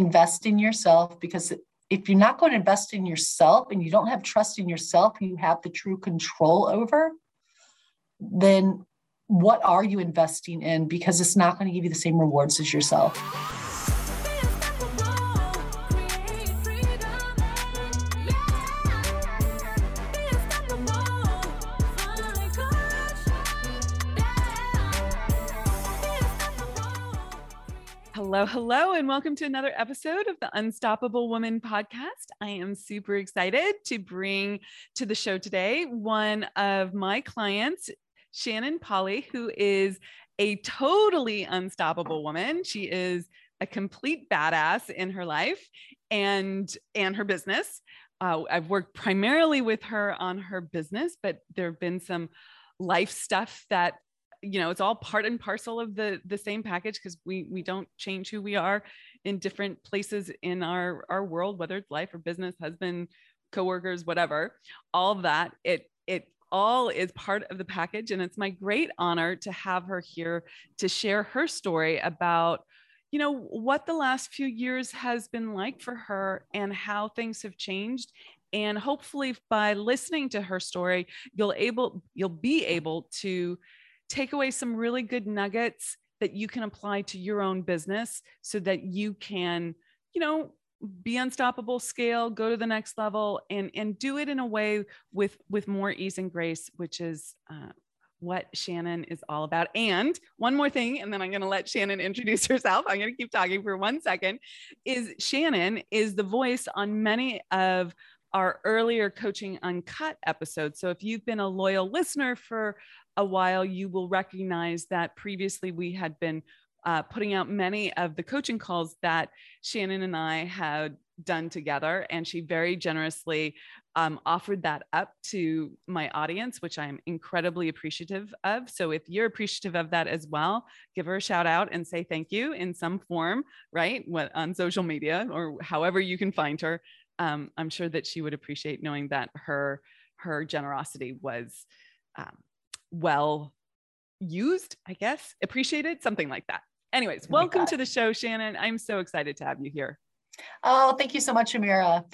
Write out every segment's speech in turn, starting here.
invest in yourself because if you're not going to invest in yourself and you don't have trust in yourself, you have the true control over, then what are you investing in? Because it's not going to give you the same rewards as yourself. Hello, hello, and welcome to another episode of the Unstoppable Woman podcast. I am super excited to bring to the show today one of my clients, Shannon Pawley, who is a totally unstoppable woman. She is a complete badass in her life and and her business. Uh, I've worked primarily with her on her business, but there have been some life stuff that you know it's all part and parcel of the the same package because we we don't change who we are in different places in our our world whether it's life or business husband coworkers whatever. All that it it all is part of the package and it's my great honor to have her here to share her story about you know what the last few years has been like for her and how things have changed. And hopefully by listening to her story you'll able you'll be able to take away some really good nuggets that you can apply to your own business so that you can, you know, be unstoppable scale go to the next level and and do it in a way with with more ease and grace which is uh, what Shannon is all about. And one more thing, and then I'm going to let Shannon introduce herself. I'm going to keep talking for one second. Is Shannon is the voice on many of our earlier coaching uncut episodes. So if you've been a loyal listener for a while, you will recognize that previously we had been uh, putting out many of the coaching calls that Shannon and I had done together. And she very generously um, offered that up to my audience, which I'm incredibly appreciative of. So if you're appreciative of that as well, give her a shout out and say thank you in some form, right? What on social media or however you can find her. Um, I'm sure that she would appreciate knowing that her her generosity was um, well used, I guess, appreciated, something like that. Anyways, welcome to the show, Shannon. I'm so excited to have you here. Oh, thank you so much, Amira.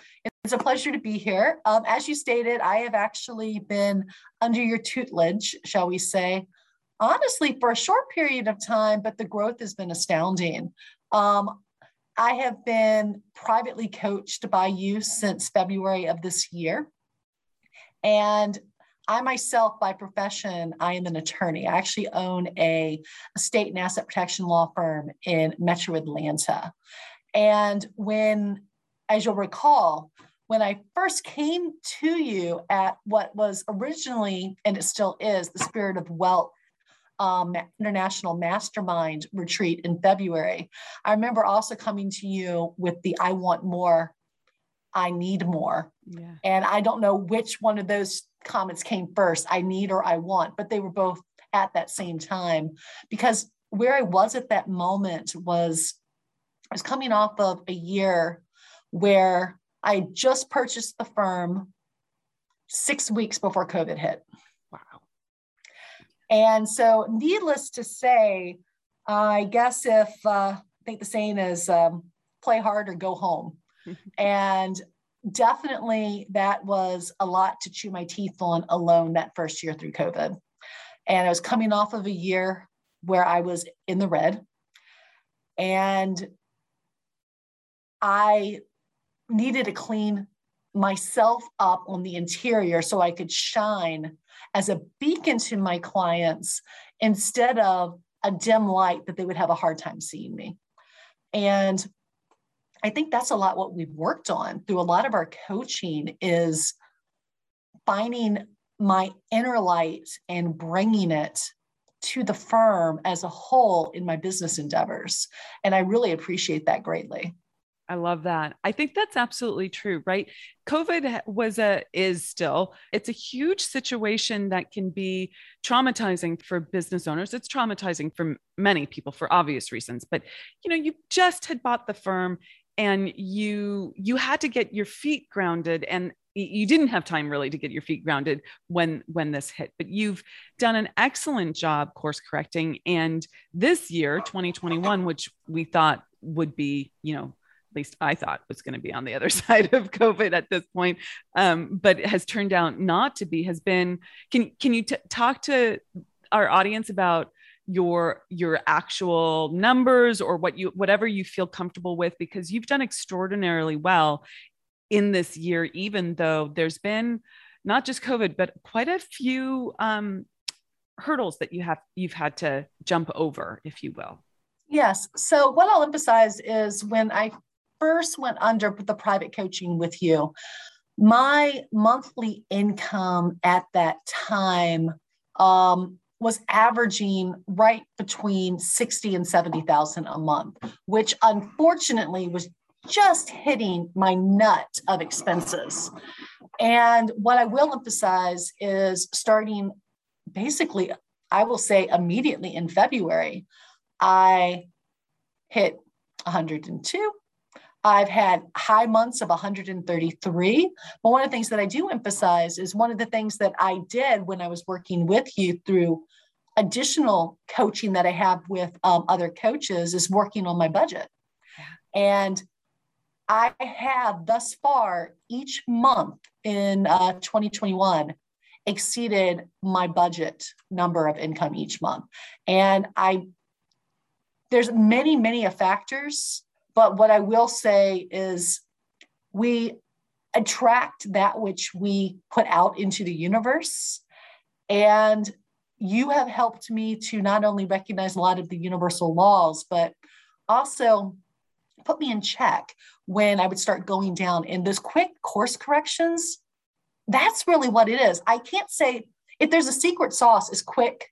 It's a pleasure to be here. Um, as you stated, I have actually been under your tutelage, shall we say, honestly, for a short period of time, but the growth has been astounding. Um, I have been privately coached by you since February of this year. And I myself, by profession, I am an attorney. I actually own a estate and asset protection law firm in Metro Atlanta. And when, as you'll recall, when I first came to you at what was originally, and it still is, the Spirit of Wealth um, International Mastermind retreat in February, I remember also coming to you with the I want more, I need more. Yeah. And I don't know which one of those comments came first I need or I want, but they were both at that same time because where I was at that moment was I was coming off of a year where I just purchased the firm six weeks before COVID hit. Wow. And so, needless to say, I guess if uh, I think the saying is um, play hard or go home. and definitely that was a lot to chew my teeth on alone that first year through COVID. And I was coming off of a year where I was in the red. And I needed to clean myself up on the interior so I could shine as a beacon to my clients instead of a dim light that they would have a hard time seeing me. And I think that's a lot what we've worked on through a lot of our coaching is finding my inner light and bringing it to the firm as a whole in my business endeavors. And I really appreciate that greatly. I love that. I think that's absolutely true, right? COVID was a is still it's a huge situation that can be traumatizing for business owners. It's traumatizing for many people for obvious reasons. But you know, you just had bought the firm and you you had to get your feet grounded and you didn't have time really to get your feet grounded when when this hit but you've done an excellent job course correcting and this year 2021 which we thought would be you know at least I thought was going to be on the other side of COVID at this point, um, but has turned out not to be, has been. Can can you t- talk to our audience about your your actual numbers or what you whatever you feel comfortable with because you've done extraordinarily well in this year, even though there's been not just COVID, but quite a few um, hurdles that you have you've had to jump over, if you will. Yes. So what I'll emphasize is when I first went under the private coaching with you, my monthly income at that time um, was averaging right between 60 and 70,000 a month, which unfortunately was just hitting my nut of expenses. And what I will emphasize is starting basically, I will say immediately in February, I hit 102. I've had high months of 133. But one of the things that I do emphasize is one of the things that I did when I was working with you through additional coaching that I have with um, other coaches is working on my budget. And I have thus far each month in uh, 2021 exceeded my budget number of income each month. And I there's many, many factors, but what I will say is we attract that which we put out into the universe. And you have helped me to not only recognize a lot of the universal laws, but also put me in check when I would start going down And those quick course corrections. That's really what it is. I can't say if there's a secret sauce is quick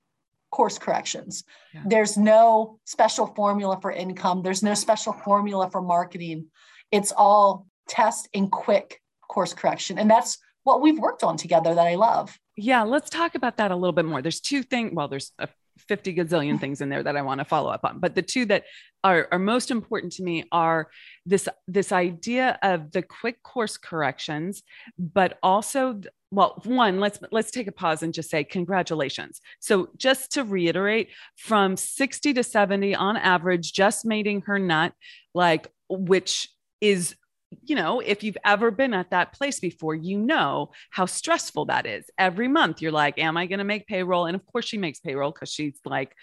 course corrections. Yeah. There's no special formula for income. There's no special formula for marketing. It's all test and quick course correction. And that's what we've worked on together that I love. Yeah, let's talk about that a little bit more. There's two things, well, there's a 50 gazillion things in there that I want to follow up on. But the two that are, are most important to me are this, this idea of the quick course corrections, but also well one let's let's take a pause and just say congratulations. So just to reiterate from 60 to 70 on average just mating her nut like which is you know if you've ever been at that place before you know how stressful that is. Every month you're like am i going to make payroll? And of course she makes payroll because she's like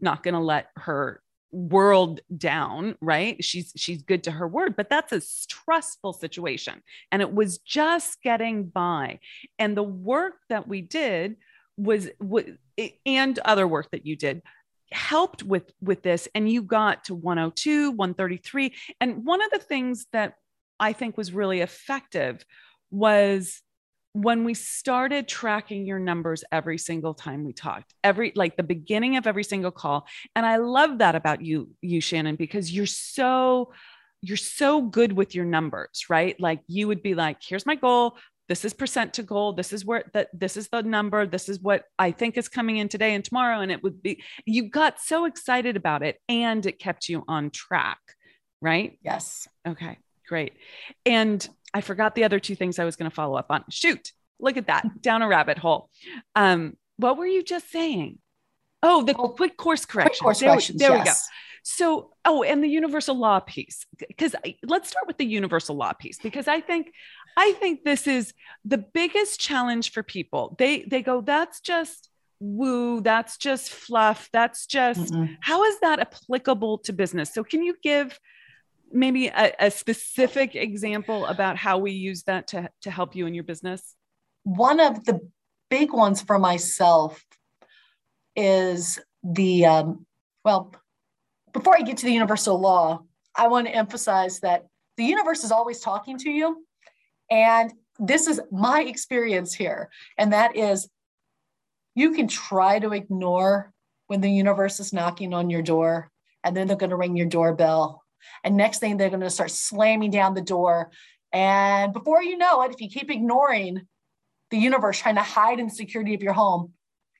not going to let her world down right? She's she's good to her word but that's a stressful situation. And it was just getting by. And the work that we did was, was and other work that you did helped with with this. And you got to 102 133 and one of the things that i think was really effective was when we started tracking your numbers every single time we talked every like the beginning of every single call and i love that about you you shannon because you're so you're so good with your numbers right? Like you would be like here's my goal. This is percent to goal. This is where that this is the number. This is what i think is coming in today and tomorrow. And it would be you got so excited about it and it kept you on track right? Yes. Okay great. And I forgot the other two things I was going to follow up on. Shoot, look at that down a rabbit hole. Um, what were you just saying? Oh, the quick course correction. Quick course there, corrections. There yes. we go. So, oh, and the universal law piece. Because let's start with the universal law piece because I think, I think this is the biggest challenge for people. They they go, that's just woo, that's just fluff. That's just Mm-mm. how is that applicable to business? So, can you give maybe a, a, specific example about how we use that to, to help you in your business? One of the big ones for myself is the, um, well, before I get to the universal law, I want to emphasize that the universe is always talking to you. And this is my experience here. And that is you can try to ignore when the universe is knocking on your door, and then they're going to ring your doorbell and next thing, they're going to start slamming down the door. And before you know it, if you keep ignoring the universe trying to hide in the security of your home,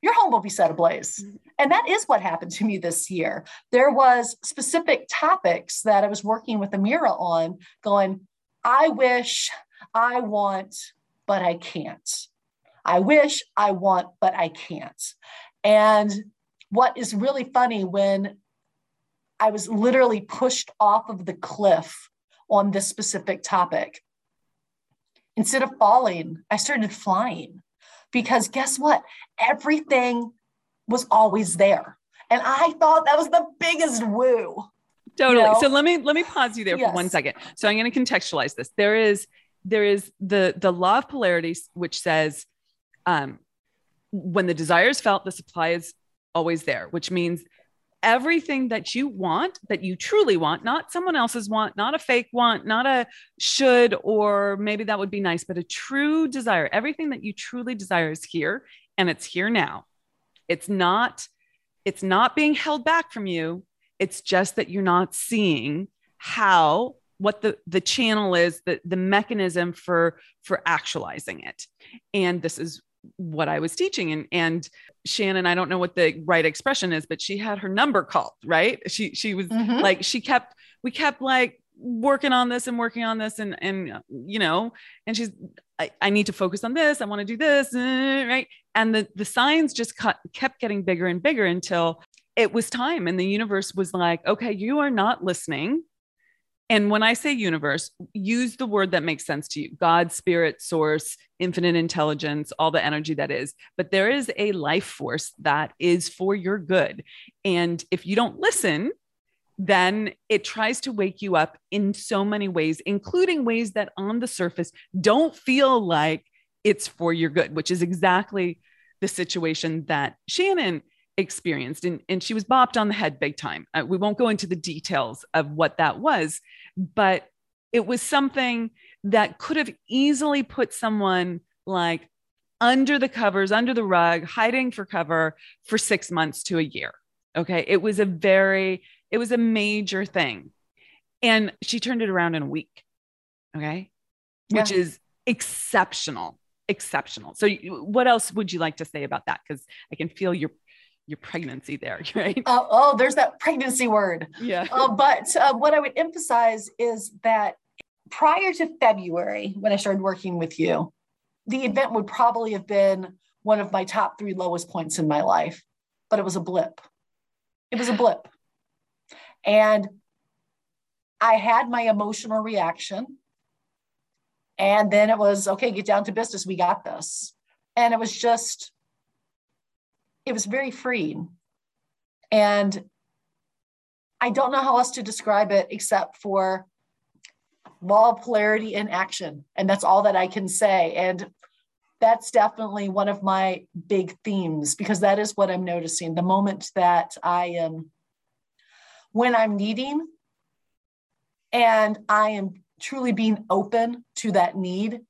your home will be set ablaze. Mm-hmm. And that is what happened to me this year. There was specific topics that I was working with Amira on going, I wish, I want, but I can't. I wish, I want, but I can't. And what is really funny when I was literally pushed off of the cliff on this specific topic. Instead of falling, I started flying because guess what? Everything was always there. And I thought that was the biggest woo. Totally. You know? So let me let me pause you there yes. for one second. So I'm going to contextualize this. There is there is the the law of polarity which says um when the desire is felt the supply is always there, which means everything that you want, that you truly want, not someone else's want, not a fake want, not a should, or maybe that would be nice, but a true desire. Everything that you truly desire is here and it's here now. It's not, it's not being held back from you. It's just that you're not seeing how what the the channel is the the mechanism for for actualizing it and this is what I was teaching. And and Shannon, I don't know what the right expression is, but she had her number called, right? She she was mm-hmm. like, she kept, we kept like working on this and working on this and and you know, and she's I, I need to focus on this, I want to do this, right? And the the signs just cut, kept getting bigger and bigger until it was time and the universe was like okay you are not listening and when I say universe, use the word that makes sense to you God, spirit, source, infinite intelligence, all the energy that is. But there is a life force that is for your good. And if you don't listen, then it tries to wake you up in so many ways, including ways that on the surface don't feel like it's for your good, which is exactly the situation that Shannon experienced. And, and she was bopped on the head big time. Uh, we won't go into the details of what that was, but it was something that could have easily put someone like under the covers, under the rug, hiding for cover for six months to a year. Okay. It was a very, it was a major thing. And she turned it around in a week. Okay. Yeah. Which is exceptional. Exceptional. So, what else would you like to say about that? Because I can feel your your pregnancy there, right? Uh, oh, there's that pregnancy word. Yeah. Uh, but uh, what I would emphasize is that prior to February, when I started working with you, the event would probably have been one of my top three lowest points in my life, but it was a blip. It was a blip. And I had my emotional reaction. And then it was, okay, get down to business. We got this. And it was just it was very freeing. And I don't know how else to describe it except for law of polarity in action. And that's all that I can say. And that's definitely one of my big themes because that is what I'm noticing. The moment that I am, when I'm needing and I am truly being open to that need,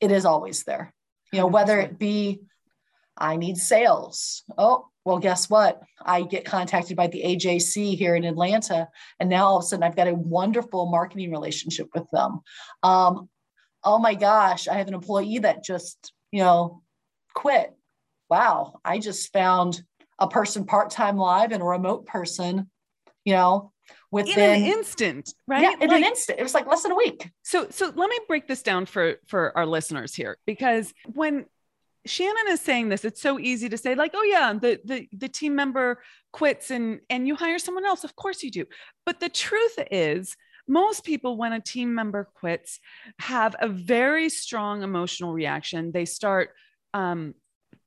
it is always there. You know, whether it be I need sales. Oh, well, guess what? I get contacted by the AJC here in Atlanta, and now all of a sudden I've got a wonderful marketing relationship with them. Um, oh my gosh, I have an employee that just, you know, quit. Wow, I just found a person part time live and a remote person, you know, within in an instant, right? Yeah, in like, an instant. It was like less than a week. So, so let me break this down for for our listeners here, because when Shannon is saying this. It's so easy to say, like, oh yeah, the the the team member quits and and you hire someone else. Of course you do. But the truth is, most people, when a team member quits, have a very strong emotional reaction. They start um,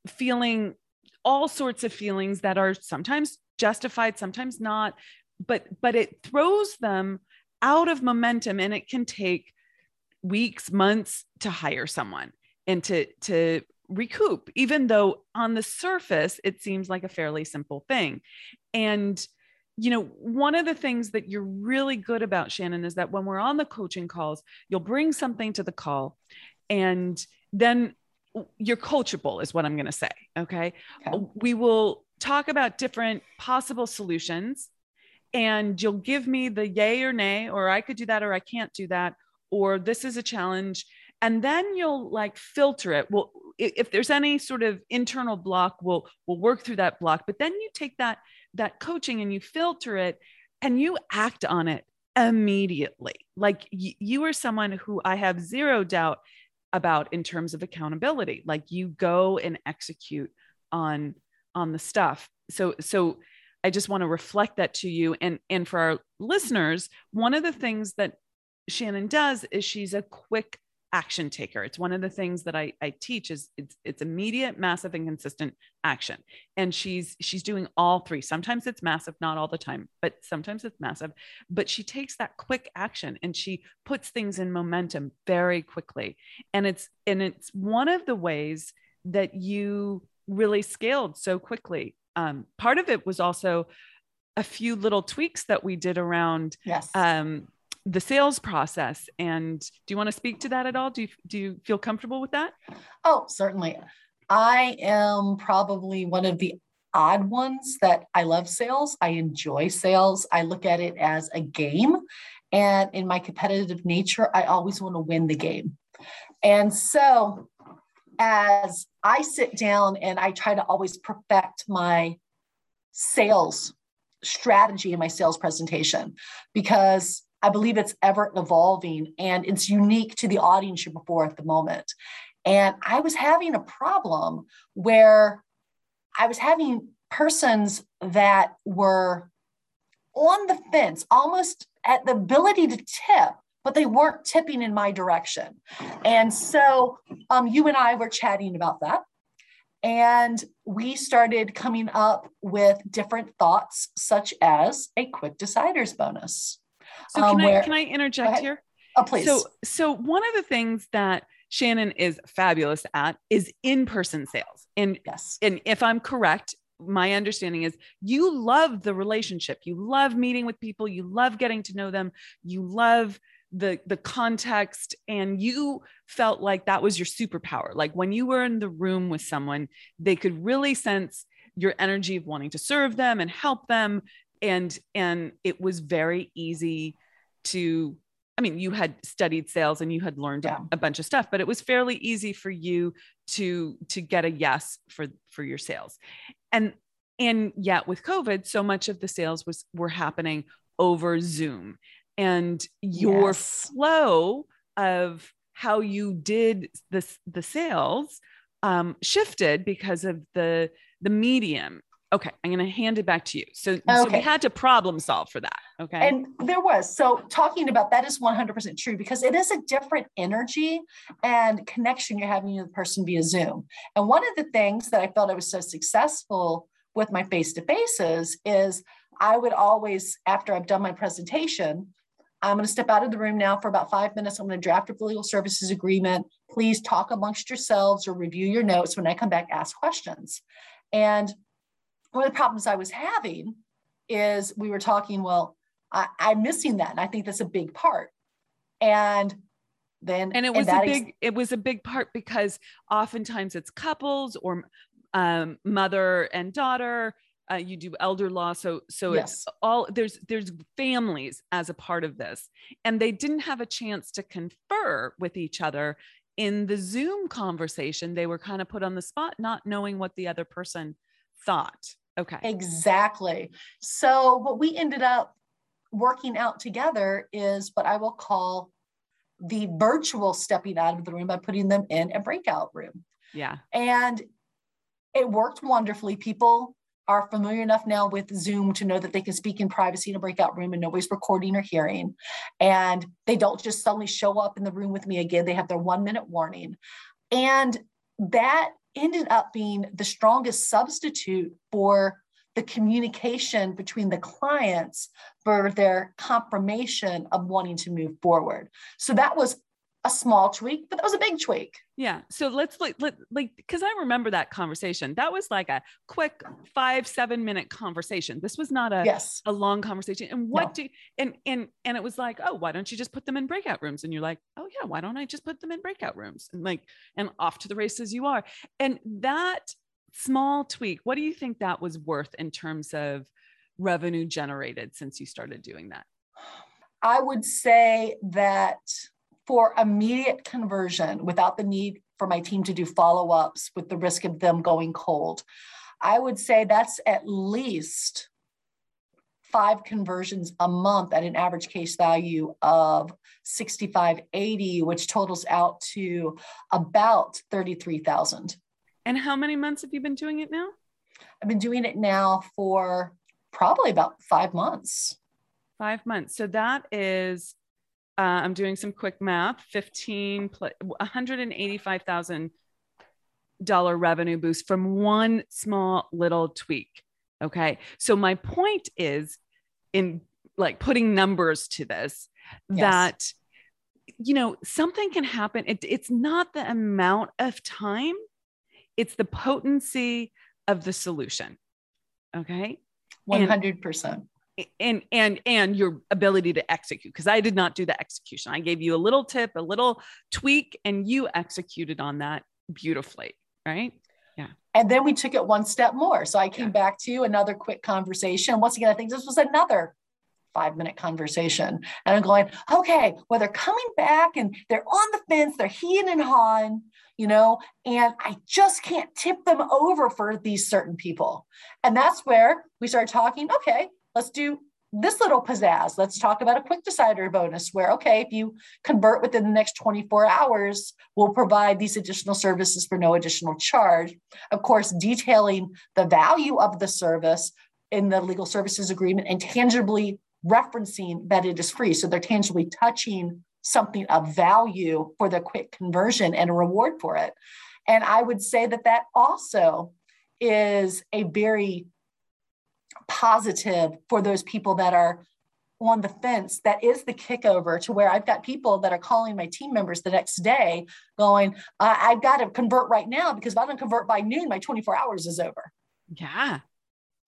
feeling all sorts of feelings that are sometimes justified, sometimes not. But but it throws them out of momentum, and it can take weeks, months to hire someone and to to recoup, even though on the surface it seems like a fairly simple thing. And you know, one of the things that you're really good about, Shannon, is that when we're on the coaching calls, you'll bring something to the call and then you're coachable, is what I'm going to say. Okay? okay. We will talk about different possible solutions and you'll give me the yay or nay, or I could do that, or I can't do that, or this is a challenge. And then you'll like filter it. Well, if there's any sort of internal block we'll we'll work through that block. But then you take that that coaching and you filter it and you act on it immediately. Like y- you are someone who i have zero doubt about in terms of accountability. Like you go and execute on on the stuff. So so i just want to reflect that to you. And and for our listeners one of the things that Shannon does is she's a quick action taker. It's one of the things that I, I teach is it's it's immediate, massive, and consistent action. And she's she's doing all three. Sometimes it's massive, not all the time, but sometimes it's massive. But she takes that quick action and she puts things in momentum very quickly. And it's and it's one of the ways that you really scaled so quickly. Um, part of it was also a few little tweaks that we did around yes. um, the sales process. And do you want to speak to that at all? Do you, do you feel comfortable with that? Oh, certainly. I am probably one of the odd ones that I love sales. I enjoy sales. I look at it as a game. And in my competitive nature, I always want to win the game. And so, as I sit down and I try to always perfect my sales strategy in my sales presentation because I believe it's ever evolving and it's unique to the audience you're before at the moment. And I was having a problem where I was having persons that were on the fence, almost at the ability to tip, but they weren't tipping in my direction. And so um, you and I were chatting about that. And we started coming up with different thoughts, such as a quick deciders bonus. So can, um, where, I, can I interject here? Oh, please. So, so one of the things that Shannon is fabulous at is in-person sales. And yes. and if I'm correct, my understanding is you love the relationship. You love meeting with people, you love getting to know them, you love the the context and you felt like that was your superpower. Like when you were in the room with someone, they could really sense your energy of wanting to serve them and help them and and it was very easy to I mean, you had studied sales and you had learned yeah. a, bunch of stuff, but it was fairly easy for you to to get a yes for for your sales. And and yet with COVID, so much of the sales was were happening over Zoom. And your yes. flow of how you did this the sales um, shifted because of the the medium Okay, I'm going to hand it back to you. So, okay. so we had to problem solve for that. Okay. And there was. So, talking about that is 100% true because it is a different energy and connection you're having with the person via Zoom. And one of the things that I felt I was so successful with my face to faces is I would always, after I've done my presentation, I'm going to step out of the room now for about five minutes. I'm going to draft a legal services agreement. Please talk amongst yourselves or review your notes. When I come back, ask questions. And one of the problems I was having is we were talking, well, I, am missing that. And I think that's a big part. And then and it was and a big ex- it was a big part because oftentimes it's couples or um, mother and daughter uh, you do elder law so so yes. it's all there's there's families as a part of this and they didn't have a chance to confer with each other in the zoom conversation they were kind of put on the spot not knowing what the other person thought Okay. Exactly. So, what we ended up working out together is what I will call the virtual stepping out of the room by putting them in a breakout room. Yeah. And it worked wonderfully. People are familiar enough now with Zoom to know that they can speak in privacy in a breakout room and nobody's recording or hearing. And they don't just suddenly show up in the room with me again. They have their one minute warning. And that ended up being the strongest substitute for the communication between the clients for their confirmation of wanting to move forward. So that was a small tweak, but that was a big tweak. Yeah. So let's like, let, like, because I remember that conversation. That was like a quick five, seven minute conversation. This was not a yes. a long conversation. And what no. do and and and it was like, oh, why don't you just put them in breakout rooms? And you're like, oh yeah, why don't I just put them in breakout rooms? And like, and off to the races you are. And that small tweak, what do you think that was worth in terms of revenue generated since you started doing that? I would say that for immediate conversion without the need for my team to do follow ups with the risk of them going cold, I would say that's at least five conversions a month at an average case value of 6580 which totals out to about 33000 and how many months have you been doing it now? I've been doing it now for probably about five months. Five months. So that is uh, I'm doing some quick math, 15, 185,000 dollar revenue boost from one small little tweak. Okay. So my point is in like putting numbers to this yes. that you know something can happen it, it's not the amount of time it's the potency of the solution okay 100% and and and and your ability to execute because i did not do the execution. I gave you a little tip a little tweak and you executed on that beautifully right? Yeah. And then we took it one step more. So i came yeah. back to you another quick conversation. Once again i think this was another five minute conversation. And i'm going okay well they're coming back and they're on the fence they're heeing and hawing you know and i just can't tip them over for these certain people. And that's where we started talking okay let's do this little pizzazz. Let's talk about a quick decider bonus where, okay, if you convert within the next 24 hours, we'll provide these additional services for no additional charge. Of course, detailing the value of the service in the legal services agreement and tangibly referencing that it is free. So they're tangibly touching something of value for the quick conversion and a reward for it. And I would say that that also is a very positive for those people that are on the fence that is the kickover to where I've got people that are calling my team members the next day going, I've got to convert right now because if I don't convert by noon, my 24 hours is over. Yeah.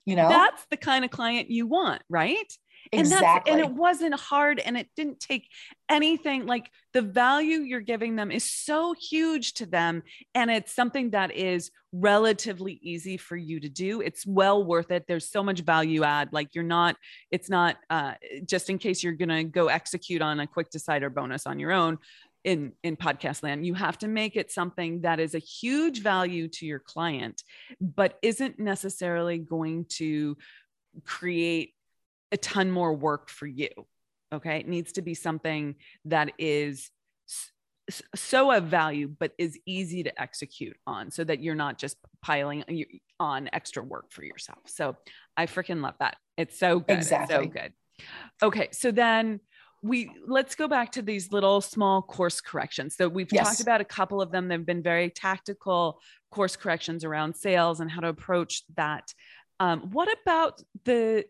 You know, that's the kind of client you want, right? Exactly. And, and it wasn't hard and it didn't take anything like the value you're giving them is so huge to them. And it's something that is relatively easy for you to do. It's well worth it. There's so much value add. Like you're not, it's not uh, just in case you're going to go execute on a quick decider bonus on your own in in podcast land you have to make it something that is a huge value to your client but isn't necessarily going to create a ton more work for you. Okay. It needs to be something that is so of value, but is easy to execute on so that you're not just piling on extra work for yourself. So I freaking love that. It's so good. Exactly. so good. Okay. So then we let's go back to these little small course corrections. So we've yes. talked about a couple of them. They've been very tactical course corrections around sales and how to approach that. Um, what about the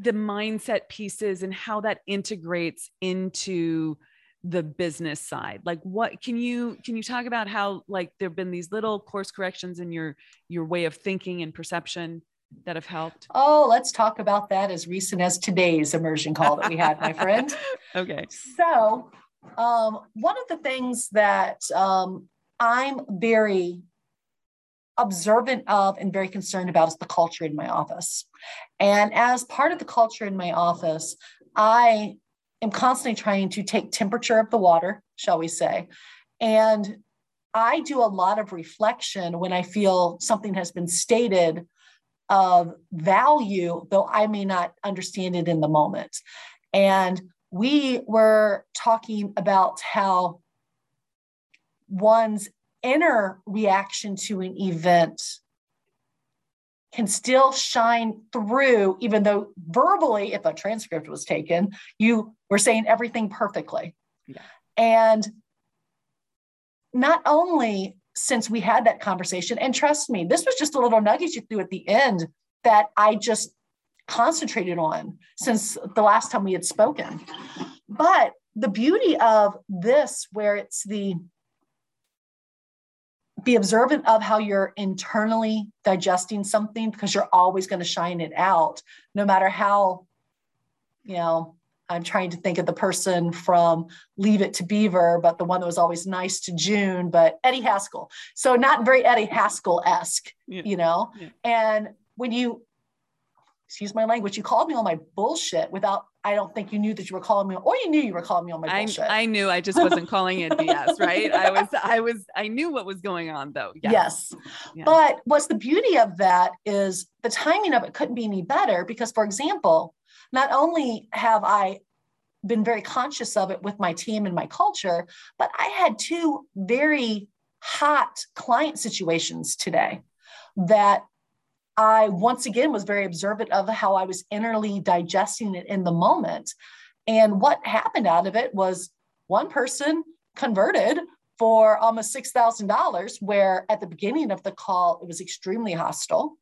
the mindset pieces and how that integrates into the business side? Like what can you can you talk about how like there've been these little course corrections in your your way of thinking and perception that have helped? Oh let's talk about that as recent as today's immersion call that we had my friend. Okay. So um, one of the things that um, i'm very observant of and very concerned about is the culture in my office. And as part of the culture in my office, I am constantly trying to take temperature of the water, shall we say. And I do a lot of reflection when I feel something has been stated of value, though I may not understand it in the moment. And we were talking about how one's inner reaction to an event can still shine through, even though verbally, if a transcript was taken, you were saying everything perfectly. Yeah. And not only since we had that conversation, and trust me, this was just a little nugget you threw at the end that I just concentrated on since the last time we had spoken. But the beauty of this, where it's the be observant of how you're internally digesting something because you're always going to shine it out no matter how you know i'm trying to think of the person from leave it to beaver but the one that was always nice to june but eddie haskell so not very eddie haskell-esque yeah. you know yeah. and when you excuse my language, you called me on my bullshit without, I don't think you knew that you were calling me, or you knew you were calling me on my bullshit. I, I knew, I just wasn't calling it BS, right? I was, I was, I knew what was going on though. Yes. yes. Yeah. But what's the beauty of that is the timing of it couldn't be any better because, for example, not only have I been very conscious of it with my team and my culture, but I had two very hot client situations today that I once again was very observant of how I was innerly digesting it in the moment. And what happened out of it was one person converted for almost $6,000, where at the beginning of the call, it was extremely hostile.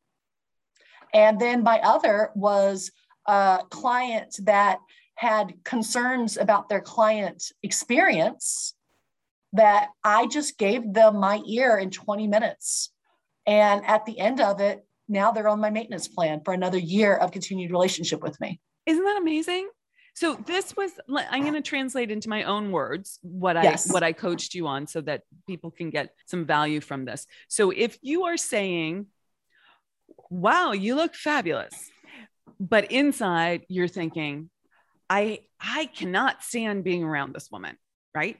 And then my other was a client that had concerns about their client experience that I just gave them my ear in 20 minutes. And at the end of it, now they're on my maintenance plan for another year of continued relationship with me. Isn't that amazing? So this was I'm going to translate into my own words what I what I coached you on so that people can get some value from this. So if you are saying wow, you look fabulous, but inside you're thinking I I cannot stand being around this woman, right?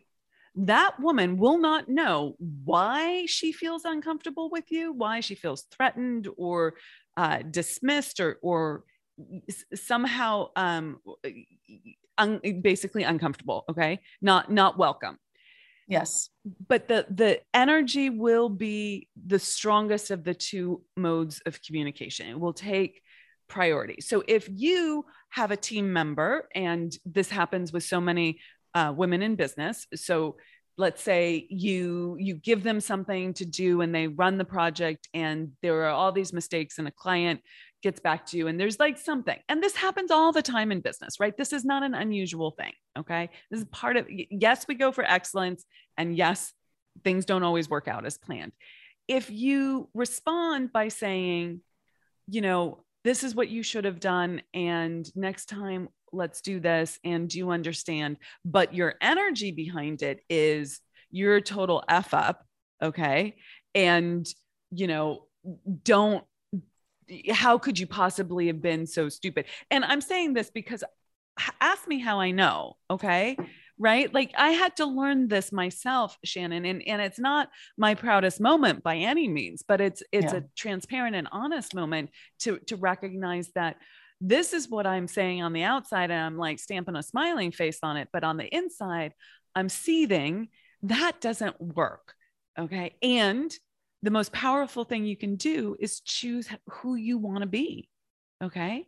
That woman will not know why she feels uncomfortable with you, why she feels threatened or uh, dismissed or or somehow um, un- basically uncomfortable okay? Not not welcome. Yes. But the the energy will be the strongest of the two modes of communication. It will take priority. So if you have a team member and this happens with so many uh, women in business. So let's say you you give them something to do and they run the project and there are all these mistakes and a client gets back to you and there's like something. And this happens all the time in business right? This is not an unusual thing okay? This is part of yes we go for excellence and yes things don't always work out as planned. If you respond by saying you know this is what you should have done and next time let's do this and do you understand? But your energy behind it is your total f up okay? And you know don't how could you possibly have been so stupid? And i'm saying this because ask me how i know okay? Right? Like i had to learn this myself shannon and, and it's not my proudest moment by any means but it's it's yeah. a transparent and honest moment to to recognize that this is what I'm saying on the outside, and I'm like stamping a smiling face on it. But on the inside, I'm seething. That doesn't work. Okay. And the most powerful thing you can do is choose who you want to be. Okay.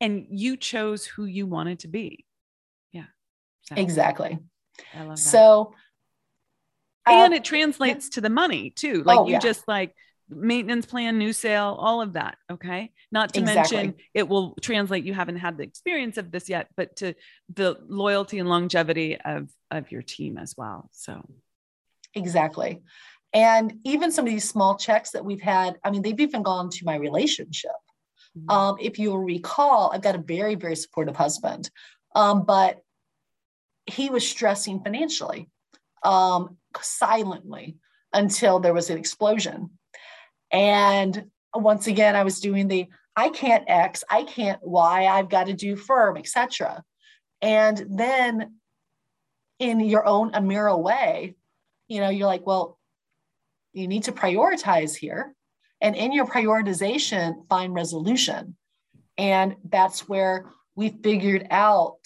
And you chose who you wanted to be. Yeah. So, exactly. I love that. So, and uh, it translates to the money too. Like oh, you yeah. just like, maintenance plan, new sale, all of that. Okay. Not to exactly. mention it will translate. You haven't had the experience of this yet, but to the loyalty and longevity of, of your team as well. So exactly. And even some of these small checks that we've had, I mean, they've even gone to my relationship. Mm-hmm. Um, if you'll recall, I've got a very, very supportive husband, um, but he was stressing financially, um, silently until there was an explosion. And once again, I was doing the I can't X, I can't Y, I've got to do firm, etc. And then in your own Amira way, you know, you're like, well, you need to prioritize here. And in your prioritization, find resolution. And that's where we figured out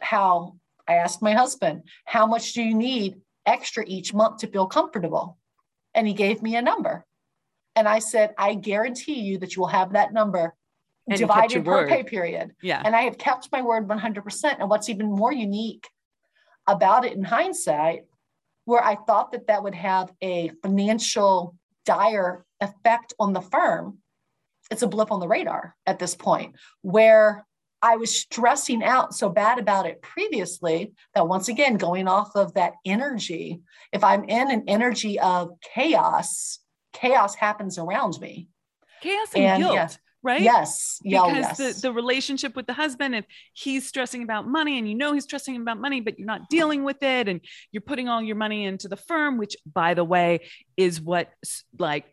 how I asked my husband, how much do you need extra each month to feel comfortable? And he gave me a number. And I said, I guarantee you that you will have that number and divided per word. pay period. Yeah. And I have kept my word 100%. And what's even more unique about it in hindsight, where I thought that that would have a financial dire effect on the firm, it's a blip on the radar at this point, where I was stressing out so bad about it previously that once again, going off of that energy, if I'm in an energy of chaos, chaos happens around me. Chaos and, and guilt. Yeah, right? Yes. Yeah, oh, because yes. The, the relationship with the husband, if he's stressing about money and you know he's stressing about money, but you're not dealing with it and you're putting all your money into the firm, which by the way is what like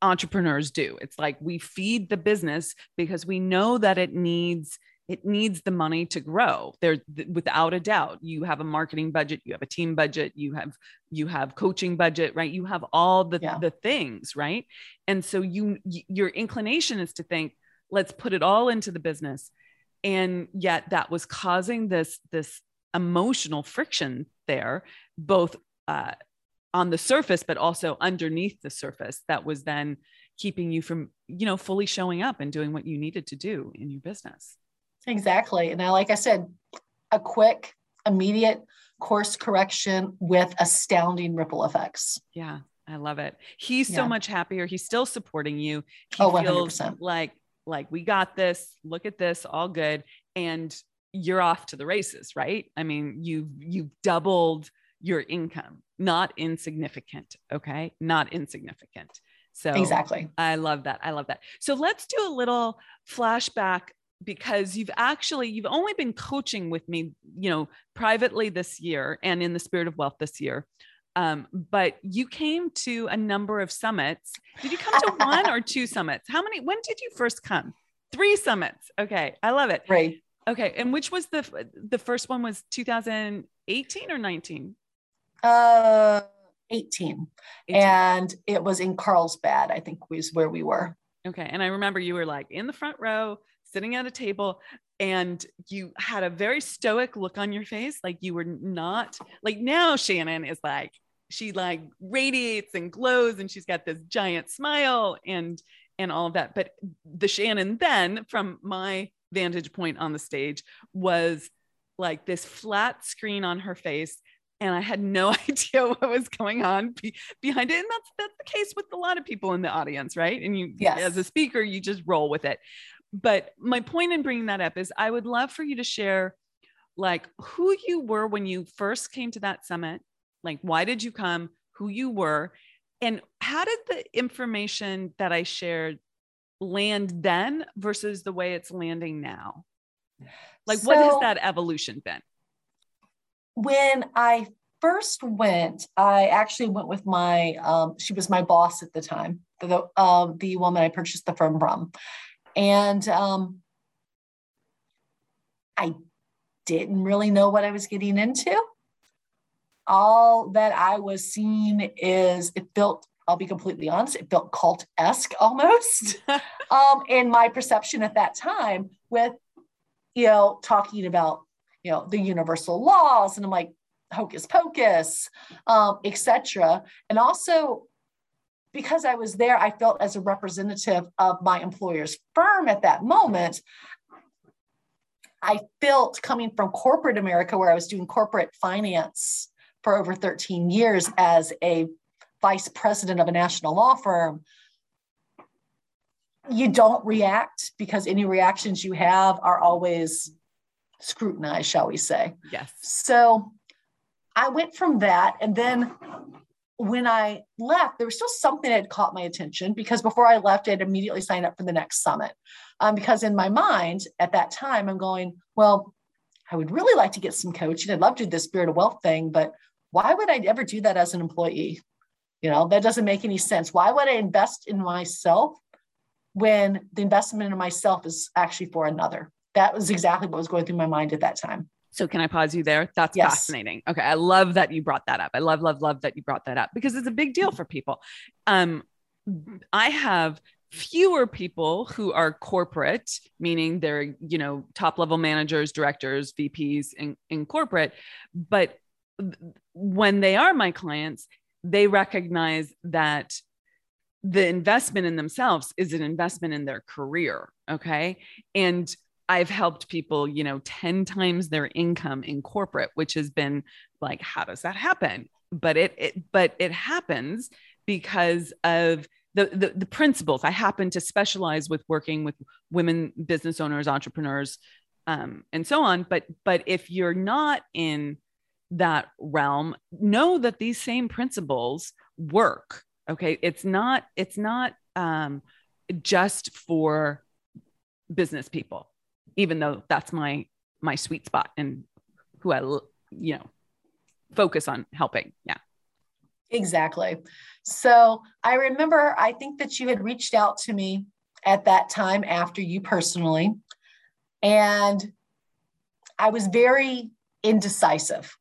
entrepreneurs do. It's like we feed the business because we know that it needs it needs the money to grow. There without a doubt you have a marketing budget you have a team budget you have you have coaching budget right? You have all the yeah. the things right? And so you your inclination is to think let's put it all into the business. And yet that was causing this this emotional friction there both uh, on the surface but also underneath the surface that was then keeping you from you know fully showing up and doing what you needed to do in your business Exactly. And I, like I said, a quick, immediate course correction with astounding ripple effects. Yeah, I love it. He's yeah. so much happier. He's still supporting you. He oh, 100%. feels like like we got this. Look at this, all good. And you're off to the races, right? I mean, you've you've doubled your income, not insignificant. Okay. Not insignificant. So exactly. I love that. I love that. So let's do a little flashback because you've actually you've only been coaching with me you know privately this year and in the spirit of wealth this year. Um, but you came to a number of summits. Did you come to one or two summits? How many when did you first come? Three summits. Okay i love it. Right. Okay and which was the the first one was 2018 or 19 uh 18. 18. and it was in carlsbad i think was where we were. Okay and i remember you were like in the front row sitting at a table and you had a very stoic look on your face like you were not like now shannon is like she like radiates and glows and she's got this giant smile and and all of that but the shannon then from my vantage point on the stage was like this flat screen on her face and I had no idea what was going on be- behind it. And that's that's the case with a lot of people in the audience, right? And you, yes. as a speaker, you just roll with it but my point in bringing that up is I would love for you to share like who you were when you first came to that summit. Like, why did you come? Who you were? And how did the information that I shared land then versus the way it's landing now? Like, so, what has that evolution been? When I first went, I actually went with my, um, she was my boss at the time, the, uh, the woman I purchased the firm from. And um, I didn't really know what I was getting into. All that I was seeing is it felt, I'll be completely honest, it felt cult esque almost. um, in my perception at that time, with, you know, talking about, you know, the universal laws. And I'm like, hocus pocus, um, etc. And also because I was there, I felt as a representative of my employer's firm at that moment. I felt coming from corporate America, where I was doing corporate finance for over 13 years as a vice president of a national law firm, you don't react because any reactions you have are always scrutinized, shall we say. Yes. So I went from that. And then when I left, there was still something that had caught my attention because before I left, I had immediately signed up for the next summit. Um, because in my mind at that time, I'm going, well, I would really like to get some coaching. I'd love to do the spirit of wealth thing, but why would I ever do that as an employee? You know, that doesn't make any sense. Why would I invest in myself when the investment in myself is actually for another? That was exactly what was going through my mind at that time. So can I pause you there? That's yes. fascinating. Okay. I love that you brought that up. I love, love, love that you brought that up because it's a big deal for people. Um, I have fewer people who are corporate, meaning they're, you know, top level managers, directors, VPs in, in corporate. But when they are my clients, they recognize that the investment in themselves is an investment in their career. Okay. And I've helped people, you know, 10 times their income in corporate, which has been like, how does that happen? But it, it but it happens because of the, the, the principles. I happen to specialize with working with women business owners, entrepreneurs, um, and so on. But but if you're not in that realm, know that these same principles work. Okay, it's not it's not um, just for business people even though that's my my sweet spot and who I you know focus on helping. Yeah. Exactly. So I remember I think that you had reached out to me at that time after you personally and I was very indecisive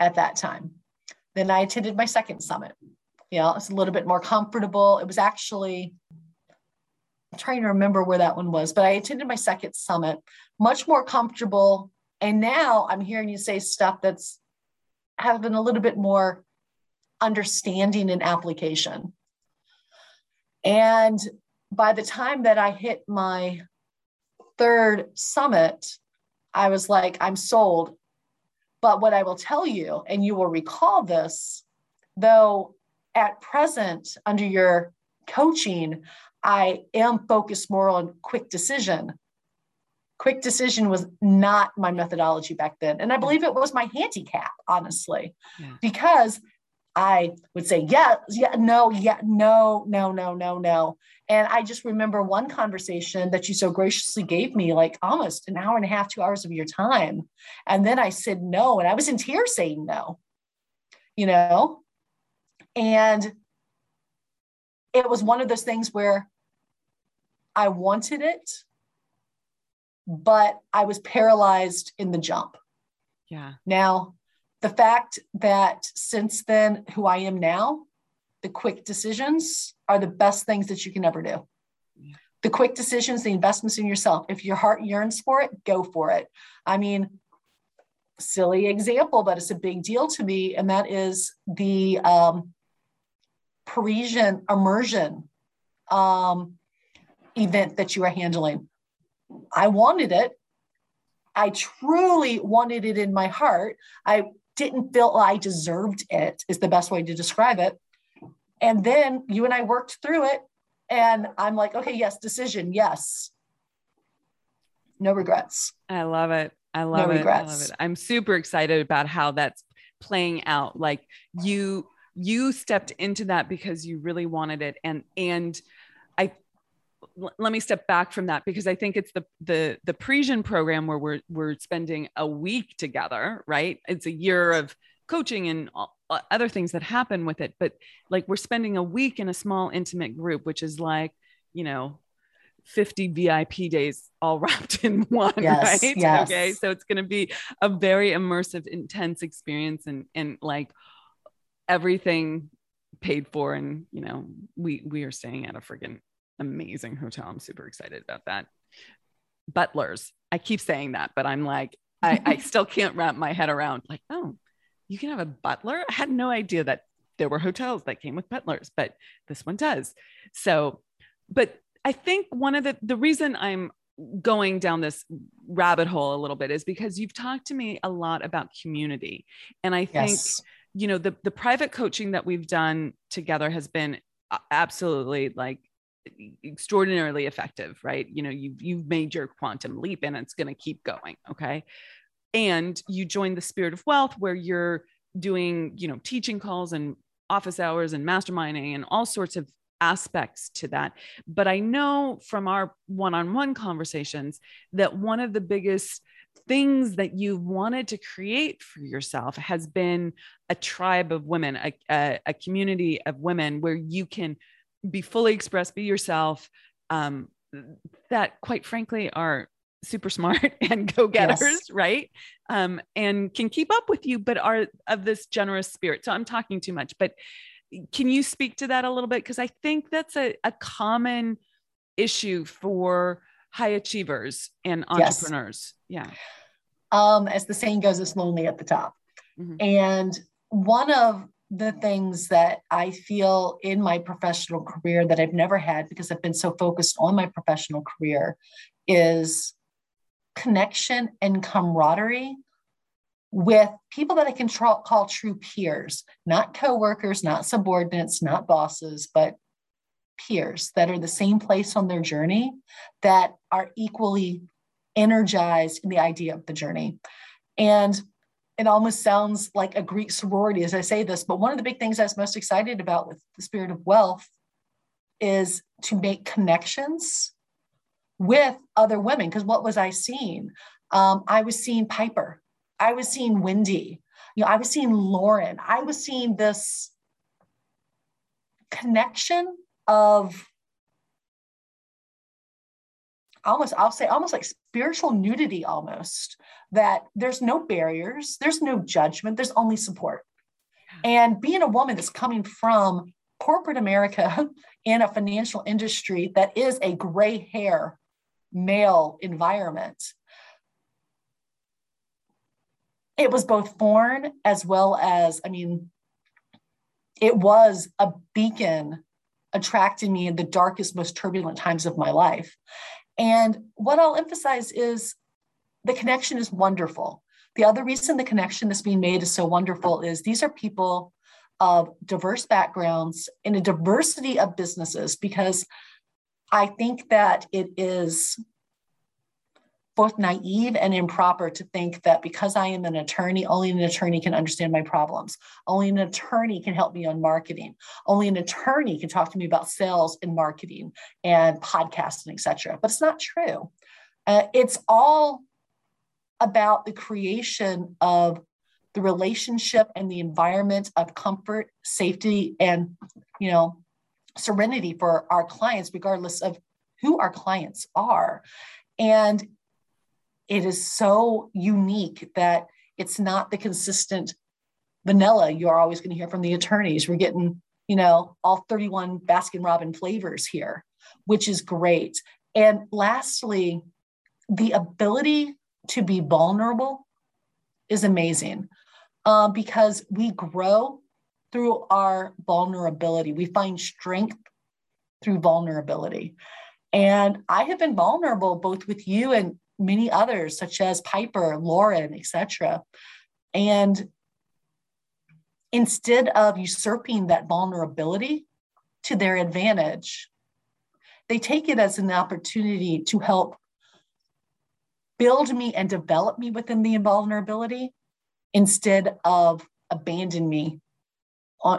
at that time. Then I attended my second summit. You know, it's a little bit more comfortable. It was actually trying to remember where that one was, but I attended my second summit, much more comfortable. And now I'm hearing you say stuff that's having a little bit more understanding and application. And by the time that I hit my third summit, I was like, I'm sold. But what I will tell you, and you will recall this, though at present, under your coaching, I am focused more on quick decision. Quick decision was not my methodology back then. And I believe it was my handicap, honestly, yeah. because I would say, yeah, yeah, no, yeah, no, no, no, no, no. And I just remember one conversation that you so graciously gave me, like almost an hour and a half, two hours of your time. And then I said no, and I was in tears saying no, you know? And it was one of those things where I wanted it, but I was paralyzed in the jump. Yeah. Now, the fact that since then, who I am now, the quick decisions are the best things that you can ever do. Yeah. The quick decisions, the investments in yourself. If your heart yearns for it, go for it. I mean, silly example, but it's a big deal to me. And that is the um, Parisian immersion um, event that you are handling. I wanted it. I truly wanted it in my heart. I didn't feel I deserved it, is the best way to describe it. And then you and I worked through it. And I'm like, okay, yes, decision, yes. No regrets. I love it. I love no it. Regrets. I love it. I'm super excited about how that's playing out. Like you you stepped into that because you really wanted it and and let me step back from that because I think it's the the the Parisian program where we're we're spending a week together, right? It's a year of coaching and other things that happen with it, but like we're spending a week in a small intimate group, which is like, you know, 50 VIP days all wrapped in one, yes, right? Yes. Okay. So it's going to be a very immersive, intense experience and, and like everything paid for. And, you know, we, we are staying at a friggin' amazing hotel. I'm super excited about that. Butlers. I keep saying that, but I'm like, I, I still can't wrap my head around like, oh, you can have a butler. I had no idea that there were hotels that came with butlers, but this one does. So, but I think one of the the reason I'm going down this rabbit hole a little bit is because you've talked to me a lot about community. And I think, yes. you know, the the private coaching that we've done together has been absolutely like extraordinarily effective, right? You know, you've you've made your quantum leap and it's going to keep going, okay? and you join the spirit of wealth where you're doing you know teaching calls and office hours and masterminding and all sorts of aspects to that but i know from our one-on-one conversations that one of the biggest things that you've wanted to create for yourself has been a tribe of women a, a, a community of women where you can be fully expressed be yourself um, that quite frankly are super smart and go-getters yes. right um, and can keep up with you but are of this generous spirit so i'm talking too much but can you speak to that a little bit because i think that's a, a common issue for high achievers and entrepreneurs yes. yeah um, as the saying goes it's lonely at the top mm-hmm. and one of the things that I feel in my professional career that I've never had because I've been so focused on my professional career is connection and camaraderie with people that I can tra- call true peers, not coworkers, not subordinates, not bosses, but peers that are the same place on their journey that are equally energized in the idea of the journey. And it almost sounds like a Greek sorority as I say this, but one of the big things I was most excited about with the spirit of wealth is to make connections with other women. Because what was I seeing? Um, I was seeing Piper. I was seeing Wendy. You know, I was seeing Lauren. I was seeing this connection of almost i'll say almost like spiritual nudity almost that there's no barriers there's no judgment there's only support and being a woman that's coming from corporate america in a financial industry that is a gray hair male environment. It was both foreign as well as, I mean, it was a beacon attracting me in the darkest, most turbulent times of my life. And what I'll emphasize is the connection is wonderful. the other reason the connection that's being made is so wonderful is these are people of diverse backgrounds in a diversity of businesses because I think that it is both naive and improper to think that because I am an attorney, only an attorney can understand my problems. Only an attorney can help me on marketing. Only an attorney can talk to me about sales and marketing and podcasting, etc. But it's not true. Uh, it's all about the creation of the relationship and the environment of comfort, safety, and you know, serenity for our clients, regardless of who our clients are. And it is so unique that it's not the consistent vanilla you're always going to hear from the attorneys. We're getting, you know, all 31 Baskin Robin flavors here, which is great. And lastly, the ability to be vulnerable is amazing um, because we grow through our vulnerability. We find strength through vulnerability. And I have been vulnerable both with you and many others, such as Piper, Lauren, etc. And instead of usurping that vulnerability to their advantage, they take it as an opportunity to help build me and develop me within the vulnerability instead of abandon me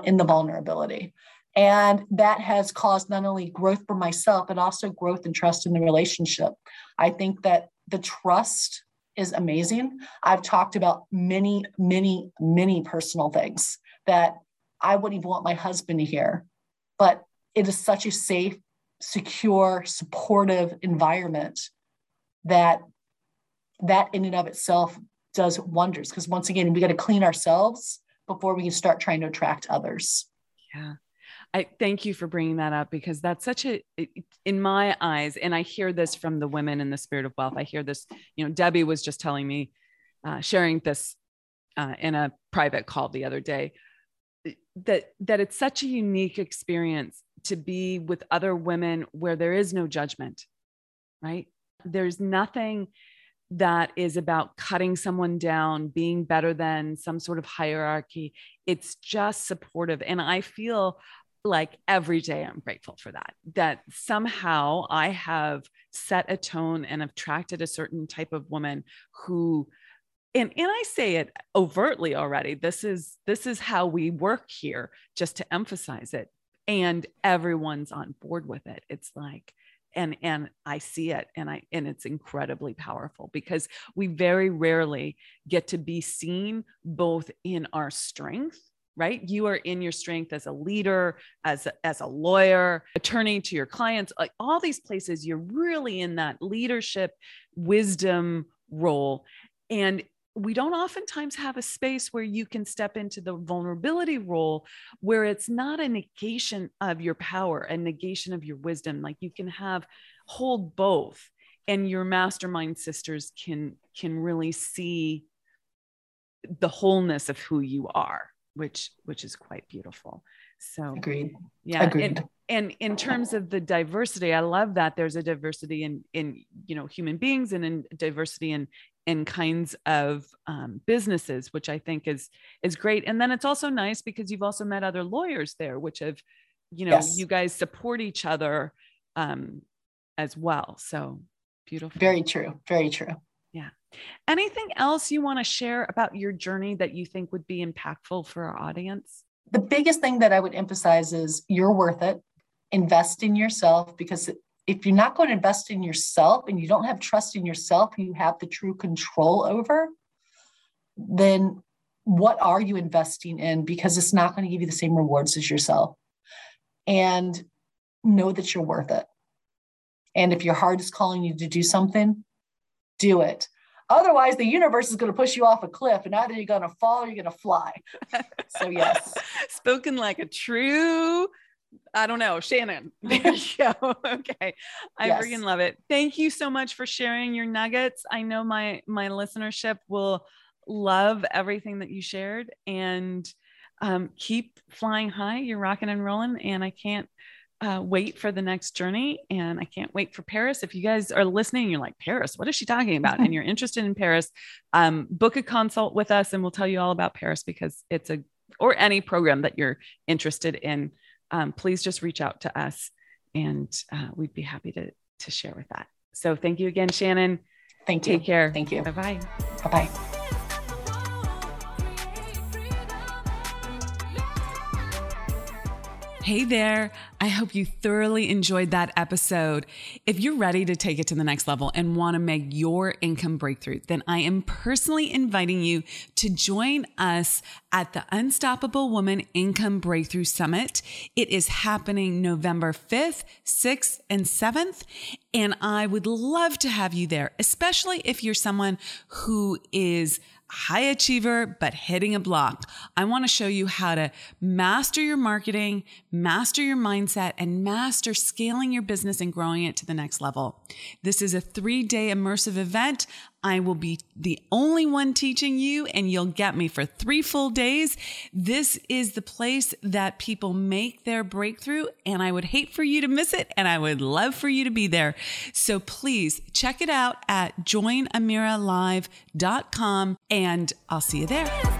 in the vulnerability. And that has caused not only growth for myself, but also growth and trust in the relationship. I think that the trust is amazing. I've talked about many, many, many personal things that I wouldn't even want my husband to hear. But it is such a safe, secure, supportive environment that that in and of itself does wonders. Because once again, we got to clean ourselves before we can start trying to attract others. Yeah. I thank you for bringing that up because that's such a, in my eyes, and I hear this from the women in the spirit of wealth. I hear this, you know, Debbie was just telling me, uh, sharing this uh, in a private call the other day, that that it's such a unique experience to be with other women where there is no judgment, right? There's nothing that is about cutting someone down, being better than some sort of hierarchy. It's just supportive. And I feel like every day I'm grateful for that, that somehow I have set a tone and attracted a certain type of woman who and, and I say it overtly already. This is this is how we work here, just to emphasize it. And everyone's on board with it. It's like, and and i see it and i and it's incredibly powerful because we very rarely get to be seen both in our strength right? You are in your strength as a leader as a, as a lawyer attorney to your clients like all these places you're really in that leadership wisdom role. And we don't oftentimes have a space where you can step into the vulnerability role where it's not a negation of your power a negation of your wisdom. Like you can have hold both and your mastermind sisters can can really see the wholeness of who you are which which is quite beautiful so agreed yeah agreed. And, and in terms of the diversity i love that there's a diversity in in you know human beings and in diversity in in kinds of um, businesses, which I think is is great. And then it's also nice because you've also met other lawyers there, which have, you know, yes. you guys support each other um, as well. So beautiful. Very true. Very true. Yeah. Anything else you want to share about your journey that you think would be impactful for our audience? The biggest thing that I would emphasize is you're worth it. Invest in yourself because if you're not going to invest in yourself and you don't have trust in yourself, you have the true control over, then what are you investing in? Because it's not going to give you the same rewards as yourself. And know that you're worth it. And if your heart is calling you to do something, do it. Otherwise, the universe is going to push you off a cliff, and either you're going to fall or you're going to fly. So, yes. Spoken like a true I don't know, Shannon. There you go. okay. I yes. freaking love it. Thank you so much for sharing your nuggets. I know my my listenership will love everything that you shared and um, keep flying high. You're rocking and rolling. And I can't uh, wait for the next journey. And I can't wait for Paris. If you guys are listening, you're like, Paris, what is she talking about? and you're interested in Paris, um, book a consult with us and we'll tell you all about Paris because it's a, or any program that you're interested in. Um, please just reach out to us and uh, we'd be happy to, to share with that. So thank you again, Shannon. Thank you. Take care. Thank you. Bye bye. Bye bye. Hey there. I hope you thoroughly enjoyed that episode. If you're ready to take it to the next level and want to make your income breakthrough, then I am personally inviting you to join us at the Unstoppable Woman Income Breakthrough Summit. It is happening November 5th, 6th, and 7th. And I would love to have you there, especially if you're someone who is high achiever, but hitting a block. I want to show you how to master your marketing, master your mindset, and master scaling your business and growing it to the next level. This is a three day immersive event. I will be the only one teaching you, and you'll get me for three full days. This is the place that people make their breakthrough, and I would hate for you to miss it, and I would love for you to be there. So please check it out at joinamiralive.com, and I'll see you there.